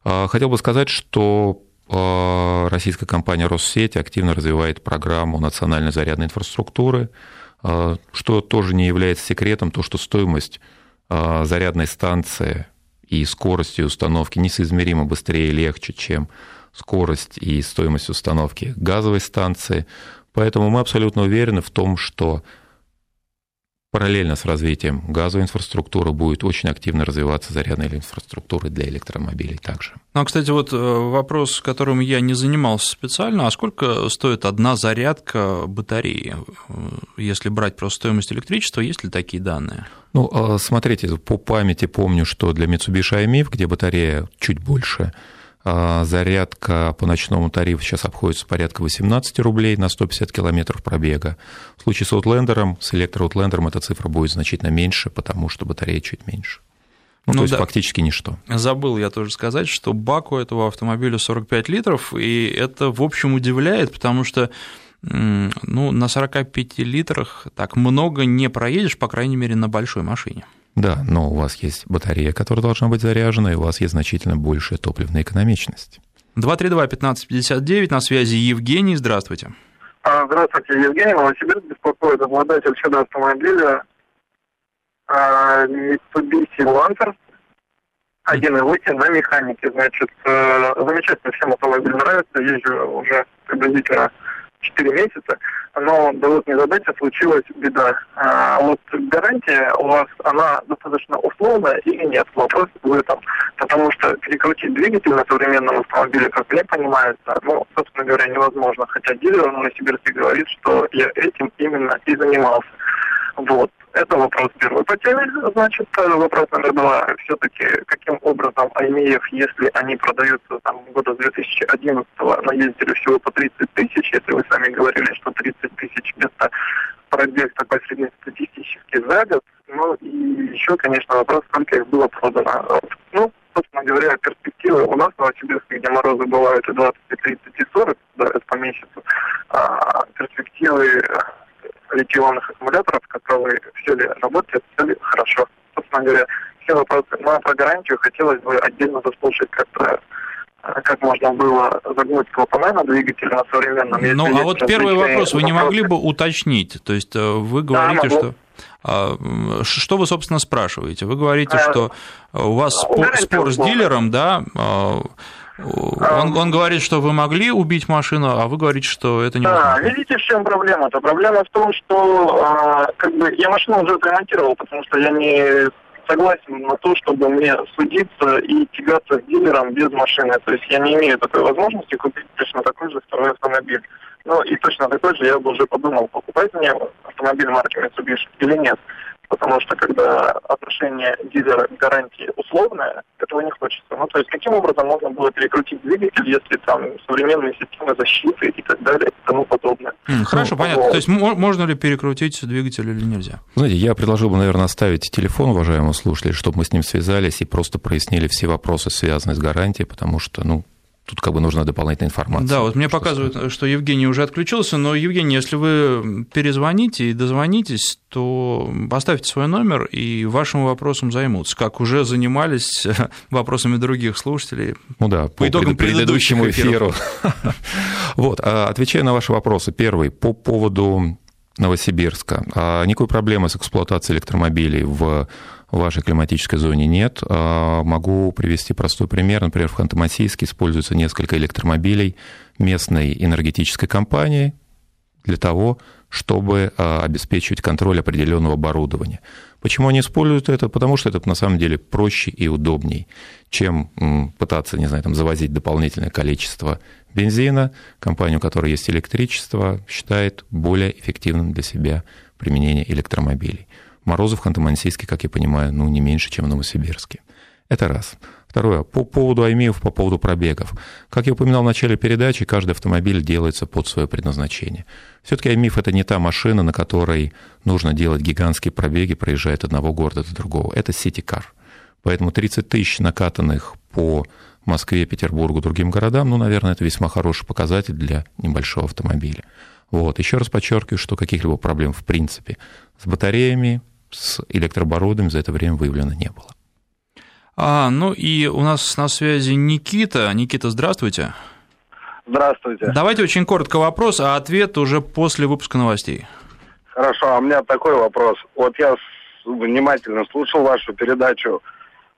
Speaker 3: а, хотел бы сказать, что а, российская компания «Россеть» активно развивает программу национальной зарядной инфраструктуры, а, что тоже не является секретом, то, что стоимость зарядной станции и скорость ее установки несоизмеримо быстрее и легче, чем скорость и стоимость установки газовой станции. Поэтому мы абсолютно уверены в том, что Параллельно с развитием газовой инфраструктуры будет очень активно развиваться зарядная инфраструктура для электромобилей также.
Speaker 2: Ну, а, кстати, вот э, вопрос, которым я не занимался специально, а сколько стоит одна зарядка батареи, э, если брать просто стоимость электричества, есть ли такие данные?
Speaker 3: Ну, а, смотрите, по памяти помню, что для Mitsubishi IMIF, где батарея чуть больше, зарядка по ночному тарифу сейчас обходится порядка 18 рублей на 150 километров пробега. В случае с Outlander, с электро-Outlander эта цифра будет значительно меньше, потому что батарея чуть меньше. Ну, ну то есть да. фактически ничто.
Speaker 2: Забыл я тоже сказать, что бак у этого автомобиля 45 литров, и это, в общем, удивляет, потому что ну, на 45 литрах так много не проедешь, по крайней мере, на большой машине.
Speaker 3: Да, но у вас есть батарея, которая должна быть заряжена, и у вас есть значительно большая топливная экономичность.
Speaker 2: 232-1559, на связи Евгений, здравствуйте.
Speaker 6: А, здравствуйте, Евгений, Новосибирск беспокоит обладатель чудо-автомобиля а, Mitsubishi Lancer 1.8 на механике. Значит, э, замечательно, всем автомобиль нравится, езжу уже приблизительно 4 месяца, но да вот незадача случилась беда. А вот гарантия у вас, она достаточно условная или нет? Вопрос в этом. Потому что перекрутить двигатель на современном автомобиле, как мне понимается, ну, собственно говоря, невозможно. Хотя дилер на Новосибирске говорит, что я этим именно и занимался. Вот. Это вопрос первый по теме. Значит, вопрос номер два. Все-таки каким образом АИМЕФ, если они продаются там года с 2011 наездили всего по 30 тысяч, если вы сами говорили, что 30 тысяч это пробег такой среднестатистический за год, ну и еще, конечно, вопрос, сколько их было продано. Ну, собственно говоря, перспективы у нас в Новосибирске, где морозы бывают и 20, и 30, и 40 да, по месяцу, а перспективы литионных аккумуляторов, которые все ли работают, все ли хорошо. Собственно говоря, все вопросы. Ну а про гарантию хотелось бы отдельно заслушать как-то э, как можно было загнуть клапана на двигателе на современном.
Speaker 2: Ну, а вот первый вопрос вы не могли бы уточнить? То есть э, вы говорите, да, что... А, что вы, собственно, спрашиваете? Вы говорите, э, что у вас спор, спор с дилером, да, а, он, он говорит, что вы могли убить машину, а вы говорите, что это не Да,
Speaker 6: видите, в чем проблема-то? Проблема в том, что а, как бы я машину уже отремонтировал, потому что я не согласен на то, чтобы мне судиться и тягаться с дилером без машины. То есть я не имею такой возможности купить точно такой же второй автомобиль. Ну и точно такой же я бы уже подумал, покупать мне автомобиль марки Mitsubishi или нет потому что когда отношение дилера к гарантии условное, этого не хочется. Ну, то есть каким образом можно было перекрутить двигатель, если там современные системы защиты и так далее и тому подобное.
Speaker 2: Хорошо, ну, понятно. Вот. То есть можно ли перекрутить двигатель или нельзя?
Speaker 3: Знаете, я предложил бы, наверное, оставить телефон уважаемого слушателя, чтобы мы с ним связались и просто прояснили все вопросы, связанные с гарантией, потому что, ну, тут как бы нужна дополнительная информация.
Speaker 2: Да, вот мне показывают, сказать. что Евгений уже отключился, но, Евгений, если вы перезвоните и дозвонитесь, то поставьте свой номер, и вашим вопросом займутся, как уже занимались *laughs* вопросами других слушателей.
Speaker 3: Ну да, по, по итогам предыдущему эфиру. *laughs* Вот, а, отвечая на ваши вопросы. Первый, по поводу Новосибирска. А, никакой проблемы с эксплуатацией электромобилей в вашей климатической зоне нет. А, могу привести простой пример. Например, в Ханты-Мансийске используется несколько электромобилей местной энергетической компании для того, чтобы а, обеспечивать контроль определенного оборудования. Почему они используют это? Потому что это на самом деле проще и удобней, чем пытаться, не знаю, там, завозить дополнительное количество бензина. Компания, у которой есть электричество, считает более эффективным для себя применение электромобилей. Морозов Ханты-Мансийский, как я понимаю, ну, не меньше, чем в Новосибирске. Это раз. Второе. По поводу аймиев, по поводу пробегов. Как я упоминал в начале передачи, каждый автомобиль делается под свое предназначение. Все-таки аймиф это не та машина, на которой нужно делать гигантские пробеги, проезжая от одного города до другого. Это сити-кар. Поэтому 30 тысяч накатанных по Москве, Петербургу, другим городам, ну, наверное, это весьма хороший показатель для небольшого автомобиля. Вот. Еще раз подчеркиваю, что каких-либо проблем в принципе с батареями, с электрооборудованием за это время выявлено не было.
Speaker 2: А, ну и у нас на связи Никита. Никита, здравствуйте.
Speaker 6: Здравствуйте.
Speaker 2: Давайте очень коротко вопрос, а ответ уже после выпуска новостей.
Speaker 6: Хорошо, а у меня такой вопрос. Вот я внимательно слушал вашу передачу.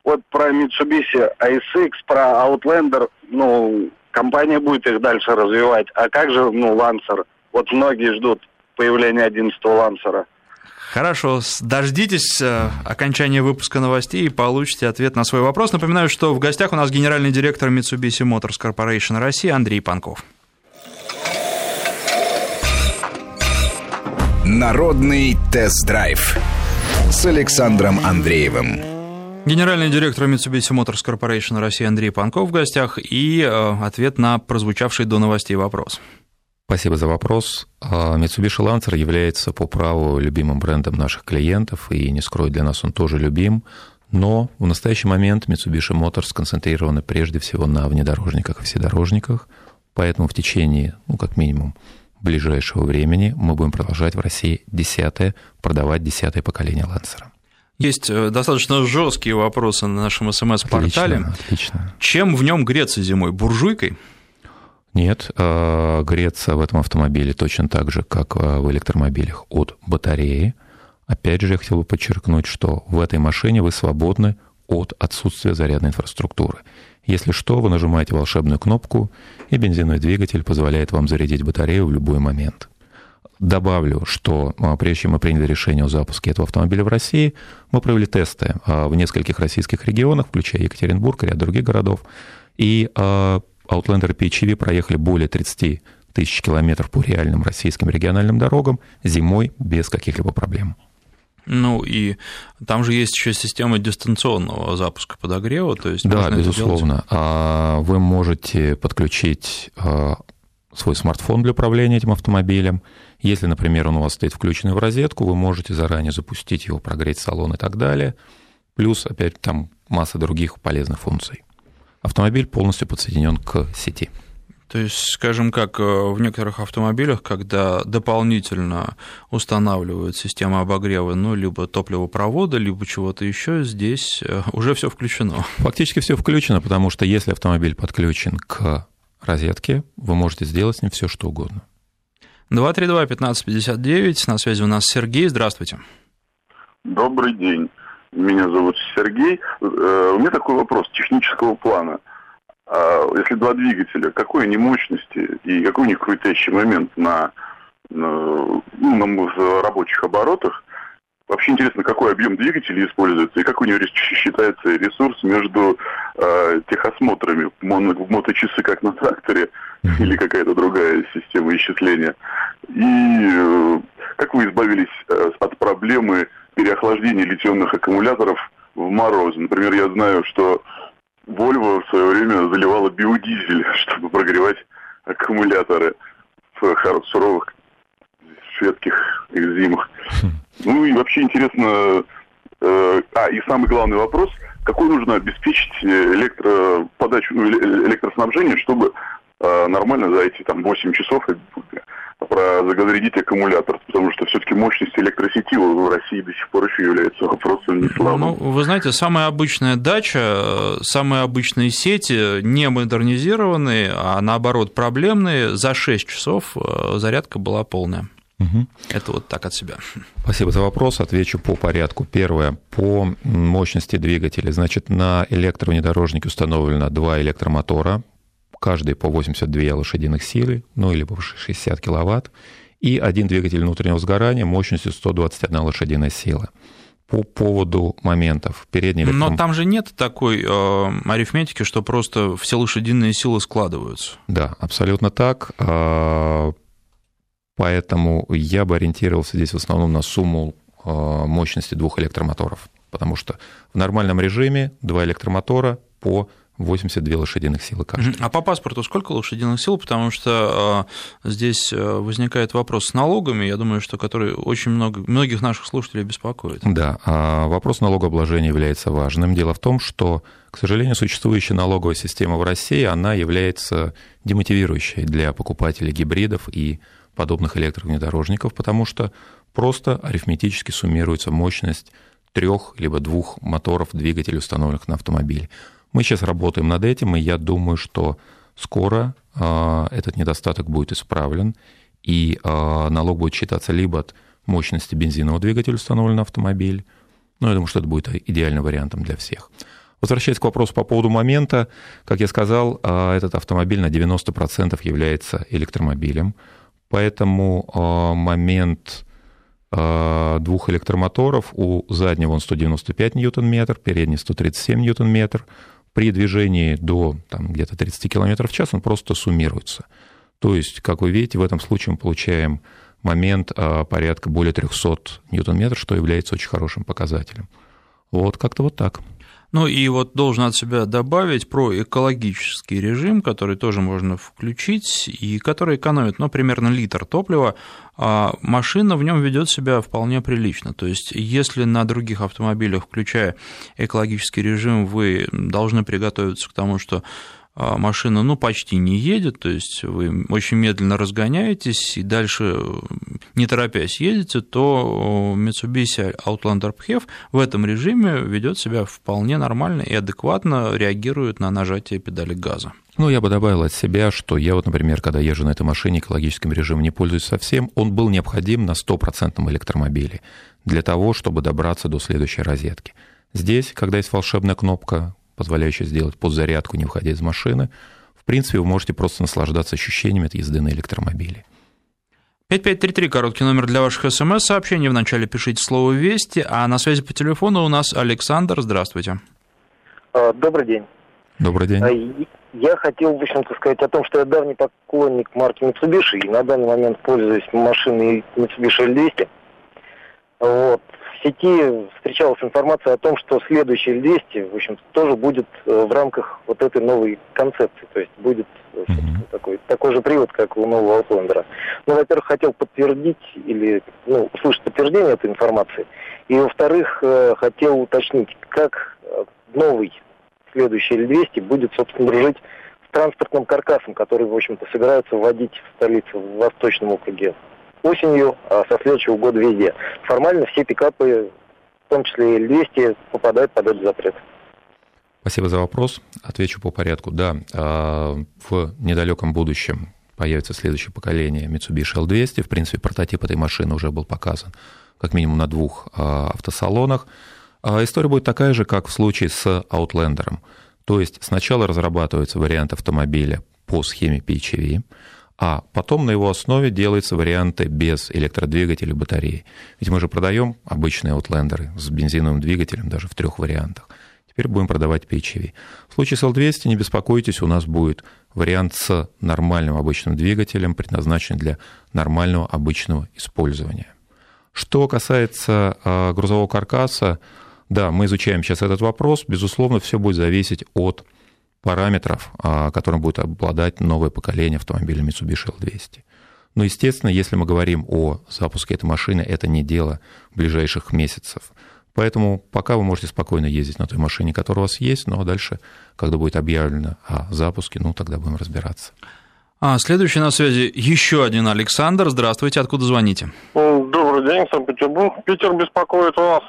Speaker 6: Вот про Mitsubishi ASX, про Outlander, ну, компания будет их дальше развивать. А как же, ну, Lancer? Вот многие ждут появления 11-го Lancer.
Speaker 2: Хорошо, дождитесь э, окончания выпуска новостей и получите ответ на свой вопрос. Напоминаю, что в гостях у нас генеральный директор Mitsubishi Motors Corporation России Андрей Панков.
Speaker 1: Народный тест-драйв с Александром Андреевым.
Speaker 2: Генеральный директор Mitsubishi Motors Corporation России Андрей Панков в гостях и э, ответ на прозвучавший до новостей вопрос.
Speaker 3: Спасибо за вопрос. А, Mitsubishi Lancer является по праву любимым брендом наших клиентов, и не скрою, для нас он тоже любим. Но в настоящий момент Mitsubishi Motors сконцентрированы прежде всего на внедорожниках и вседорожниках, поэтому в течение, ну, как минимум, ближайшего времени мы будем продолжать в России десятое, продавать десятое поколение Лансера.
Speaker 2: Есть э, достаточно жесткие вопросы на нашем СМС-портале.
Speaker 3: Отлично, отлично.
Speaker 2: Чем в нем греться зимой? Буржуйкой?
Speaker 3: Нет, э, греться в этом автомобиле точно так же, как э, в электромобилях от батареи. Опять же, я хотел бы подчеркнуть, что в этой машине вы свободны от отсутствия зарядной инфраструктуры. Если что, вы нажимаете волшебную кнопку, и бензиновый двигатель позволяет вам зарядить батарею в любой момент. Добавлю, что э, прежде чем мы приняли решение о запуске этого автомобиля в России, мы провели тесты в нескольких российских регионах, включая Екатеринбург и ряд других городов. И Outlander PHEV проехали более 30 тысяч километров по реальным российским региональным дорогам зимой без каких-либо проблем.
Speaker 2: Ну и там же есть еще система дистанционного запуска подогрева, то есть
Speaker 3: да, безусловно. А вы можете подключить а, свой смартфон для управления этим автомобилем. Если, например, он у вас стоит включенный в розетку, вы можете заранее запустить его, прогреть салон и так далее. Плюс, опять, там масса других полезных функций автомобиль полностью подсоединен к сети.
Speaker 2: То есть, скажем, как э, в некоторых автомобилях, когда дополнительно устанавливают систему обогрева, ну, либо топливопровода, либо чего-то еще, здесь э, *laughs* уже все включено.
Speaker 3: Фактически все включено, потому что если автомобиль подключен к розетке, вы можете сделать с ним все, что угодно.
Speaker 2: 232-1559, на связи у нас Сергей, здравствуйте.
Speaker 7: Добрый день. Меня зовут Сергей. Э, у меня такой вопрос технического плана. А если два двигателя, какой они мощности и какой у них крутящий момент на, на, ну, на рабочих оборотах? Вообще интересно, какой объем двигателя используется и как у него считается ресурс между э, техосмотрами, моно, моточасы как на тракторе *laughs* или какая-то другая система исчисления. И э, как вы избавились э, от проблемы переохлаждения литионных аккумуляторов в мороз. Например, я знаю, что Volvo в свое время заливала биодизель, *laughs* чтобы прогревать аккумуляторы в суровых шведских зимах. Хм. Ну и вообще интересно, э, а и самый главный вопрос, какой нужно обеспечить электроподачу, ну, электроснабжение, чтобы э, нормально за эти там 8 часов про загазрядить аккумулятор, потому что все-таки мощность электросети в России до сих пор еще является вопросом не слабым.
Speaker 2: Ну, вы знаете, самая обычная дача, самые обычные сети не модернизированные, а наоборот проблемные, за 6 часов э, зарядка была полная. Угу. Это вот так от себя.
Speaker 3: Спасибо за вопрос. Отвечу по порядку. Первое. По мощности двигателя. Значит, на электровнедорожнике установлено два электромотора каждый по 82 лошадиных силы, ну или по 60 киловатт, и один двигатель внутреннего сгорания мощностью 121 лошадиная сила. По поводу моментов передней
Speaker 2: электром... Но там же нет такой э, арифметики, что просто все лошадиные силы складываются.
Speaker 3: Да, абсолютно так. Э, поэтому я бы ориентировался здесь в основном на сумму э, мощности двух электромоторов. Потому что в нормальном режиме два электромотора по 82 лошадиных силы каждый.
Speaker 2: А по паспорту сколько лошадиных сил? Потому что э, здесь э, возникает вопрос с налогами, я думаю, что который очень много, многих наших слушателей беспокоит.
Speaker 3: Да, а вопрос налогообложения является важным. Дело в том, что, к сожалению, существующая налоговая система в России, она является демотивирующей для покупателей гибридов и подобных электровнедорожников, потому что просто арифметически суммируется мощность трех либо двух моторов двигателей, установленных на автомобиле. Мы сейчас работаем над этим, и я думаю, что скоро а, этот недостаток будет исправлен, и а, налог будет считаться либо от мощности бензинового двигателя, установленного на автомобиль, ну, я думаю, что это будет идеальным вариантом для всех. Возвращаясь к вопросу по поводу момента, как я сказал, а, этот автомобиль на 90% является электромобилем, поэтому момент двух электромоторов. У заднего он 195 ньютон-метр, передний 137 ньютон-метр. При движении до там, где-то 30 км в час он просто суммируется. То есть, как вы видите, в этом случае мы получаем момент э, порядка более 300 ньютон-метров, что является очень хорошим показателем. Вот как-то вот так.
Speaker 2: Ну и вот должен от себя добавить про экологический режим, который тоже можно включить и который экономит, ну, примерно литр топлива, а машина в нем ведет себя вполне прилично. То есть, если на других автомобилях, включая экологический режим, вы должны приготовиться к тому, что машина ну, почти не едет, то есть вы очень медленно разгоняетесь и дальше, не торопясь, едете, то Mitsubishi Outlander PHEV в этом режиме ведет себя вполне нормально и адекватно реагирует на нажатие педали газа.
Speaker 3: Ну, я бы добавил от себя, что я вот, например, когда езжу на этой машине, экологическим режимом не пользуюсь совсем, он был необходим на стопроцентном электромобиле для того, чтобы добраться до следующей розетки. Здесь, когда есть волшебная кнопка, позволяющая сделать подзарядку, не выходя из машины, в принципе, вы можете просто наслаждаться ощущениями от езды на электромобиле.
Speaker 2: 5533, короткий номер для ваших смс-сообщений. Вначале пишите слово «Вести», а на связи по телефону у нас Александр. Здравствуйте.
Speaker 8: А, добрый день.
Speaker 3: Добрый день.
Speaker 8: А, я хотел, в общем-то, сказать о том, что я давний поклонник марки Mitsubishi, и на данный момент пользуюсь машиной Mitsubishi L200. Вот сети встречалась информация о том, что следующий L200, в общем тоже будет э, в рамках вот этой новой концепции. То есть будет mm-hmm. такой, такой же привод, как у нового Outlander. Ну, во-первых, хотел подтвердить или ну, услышать подтверждение этой информации. И, во-вторых, э, хотел уточнить, как новый следующий L200 будет, собственно, дружить с транспортным каркасом, который, в общем-то, собираются вводить в столицу, в Восточном округе осенью, а со следующего года везде. Формально все пикапы, в том числе и L200, попадают под этот запрет.
Speaker 3: Спасибо за вопрос. Отвечу по порядку. Да, а, в недалеком будущем появится следующее поколение Mitsubishi L200. В принципе, прототип этой машины уже был показан как минимум на двух а, автосалонах. А история будет такая же, как в случае с Outlander. То есть сначала разрабатывается вариант автомобиля по схеме PHEV, а потом на его основе делаются варианты без электродвигателя батареи. Ведь мы же продаем обычные Outlander с бензиновым двигателем даже в трех вариантах. Теперь будем продавать PHEV. В случае с L200 не беспокойтесь, у нас будет вариант с нормальным обычным двигателем, предназначенный для нормального обычного использования. Что касается а, грузового каркаса, да, мы изучаем сейчас этот вопрос. Безусловно, все будет зависеть от параметров, а, которым будет обладать новое поколение автомобиля Mitsubishi L200. Но, естественно, если мы говорим о запуске этой машины, это не дело ближайших месяцев. Поэтому пока вы можете спокойно ездить на той машине, которая у вас есть, ну а дальше, когда будет объявлено о запуске, ну тогда будем разбираться.
Speaker 2: А, следующий на связи еще один Александр. Здравствуйте, откуда звоните?
Speaker 9: Добрый день, Санкт-Петербург. Питер беспокоит вас.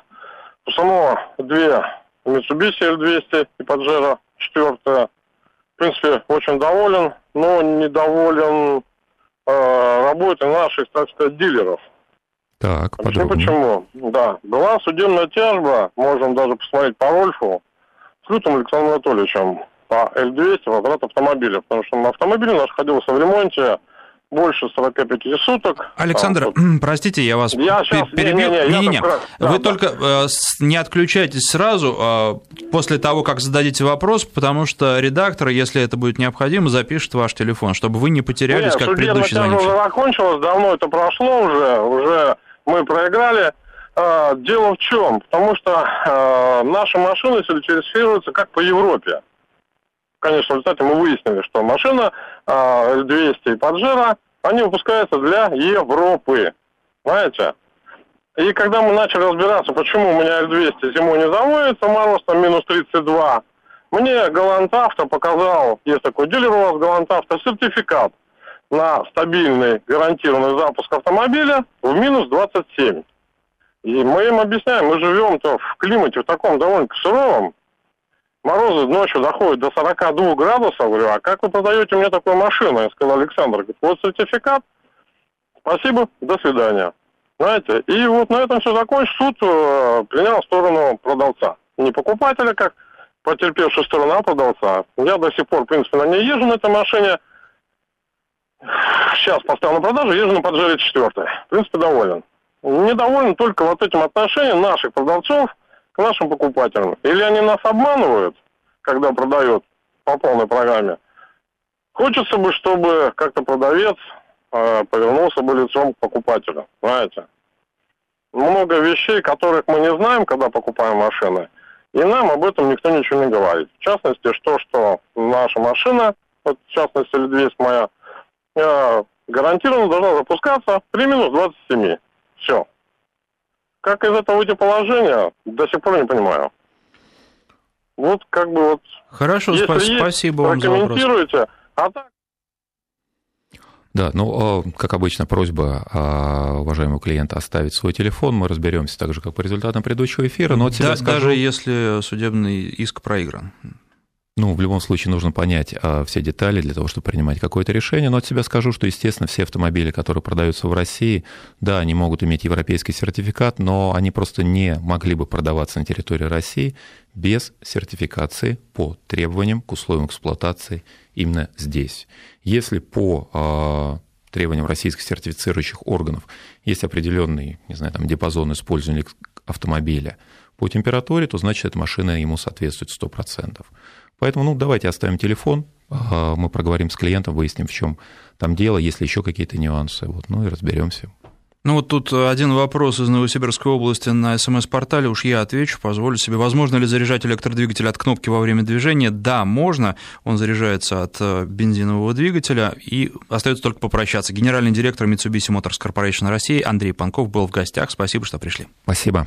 Speaker 9: У самого две Mitsubishi L200 и Pajero четвертое. В принципе, очень доволен, но недоволен э, работой наших, так сказать, дилеров.
Speaker 3: Так,
Speaker 9: Объясню почему. Да, была судебная тяжба, можем даже посмотреть по Рольфу, с Лютым Александром Анатольевичем по L200 возврат автомобиля, потому что автомобиль наш ходился в ремонте, больше 45 суток.
Speaker 2: Александр, там, простите, я вас я сейчас, перебил. Не, не, не, не. Вы да, только да. не отключайтесь сразу а, после того, как зададите вопрос, потому что редактор, если это будет необходимо, запишет ваш телефон, чтобы вы не потерялись, Нет, как предыдущий звонивший.
Speaker 9: уже закончилось, давно это прошло уже, уже мы проиграли. А, дело в чем? Потому что а, наши машины сертифицируются как по Европе. Конечно, в результате мы выяснили, что машина L200 и Pajero они выпускаются для Европы. Знаете? И когда мы начали разбираться, почему у меня L200 зимой не заводится, мороз там минус 32, мне Галантавто показал, есть такой дилер у вас Галантавто, сертификат на стабильный гарантированный запуск автомобиля в минус 27. И мы им объясняем, мы живем-то в климате в таком довольно суровом, морозы ночью доходят до 42 градусов. Говорю, а как вы продаете мне такую машину? Я сказал, Александр, вот сертификат. Спасибо, до свидания. Знаете, и вот на этом все закончилось. Суд э, принял сторону продавца. Не покупателя, как потерпевшую сторону, а продавца. Я до сих пор, в принципе, на ней езжу, на этой машине. Сейчас поставил на продажу, езжу на Паджере 4. В принципе, доволен. недовольны только вот этим отношением наших продавцов к нашим покупателям. Или они нас обманывают, когда продают по полной программе. Хочется бы, чтобы как-то продавец э, повернулся бы лицом к покупателю, знаете. Много вещей, которых мы не знаем, когда покупаем машины, и нам об этом никто ничего не говорит. В частности, что, что наша машина, вот в частности, L200 моя, э, гарантированно должна запускаться при минус 27. Все. Как из этого выйти положения, до сих пор не понимаю. Вот как бы вот...
Speaker 2: Хорошо, Если спа- спасибо вам за вопрос. А так...
Speaker 3: Да, ну, а, как обычно, просьба а, уважаемого клиента оставить свой телефон. Мы разберемся так же, как по результатам предыдущего эфира. Но от себя
Speaker 2: да,
Speaker 3: скажу...
Speaker 2: Даже если судебный иск проигран.
Speaker 3: Ну, в любом случае нужно понять а, все детали для того, чтобы принимать какое-то решение. Но от себя скажу, что, естественно, все автомобили, которые продаются в России, да, они могут иметь европейский сертификат, но они просто не могли бы продаваться на территории России без сертификации по требованиям к условиям эксплуатации именно здесь. Если по а, требованиям российских сертифицирующих органов есть определенный, не знаю, там, диапазон использования автомобиля по температуре, то значит, эта машина ему соответствует 100%. Поэтому, ну, давайте оставим телефон, а, мы проговорим с клиентом, выясним, в чем там дело, есть ли еще какие-то нюансы, вот, ну и разберемся.
Speaker 2: Ну вот тут один вопрос из Новосибирской области на СМС-портале, уж я отвечу, позволю себе. Возможно ли заряжать электродвигатель от кнопки во время движения? Да, можно. Он заряжается от э, бензинового двигателя, и остается только попрощаться. Генеральный директор Mitsubishi Motors Corporation России Андрей Панков был в гостях. Спасибо, что пришли.
Speaker 3: Спасибо.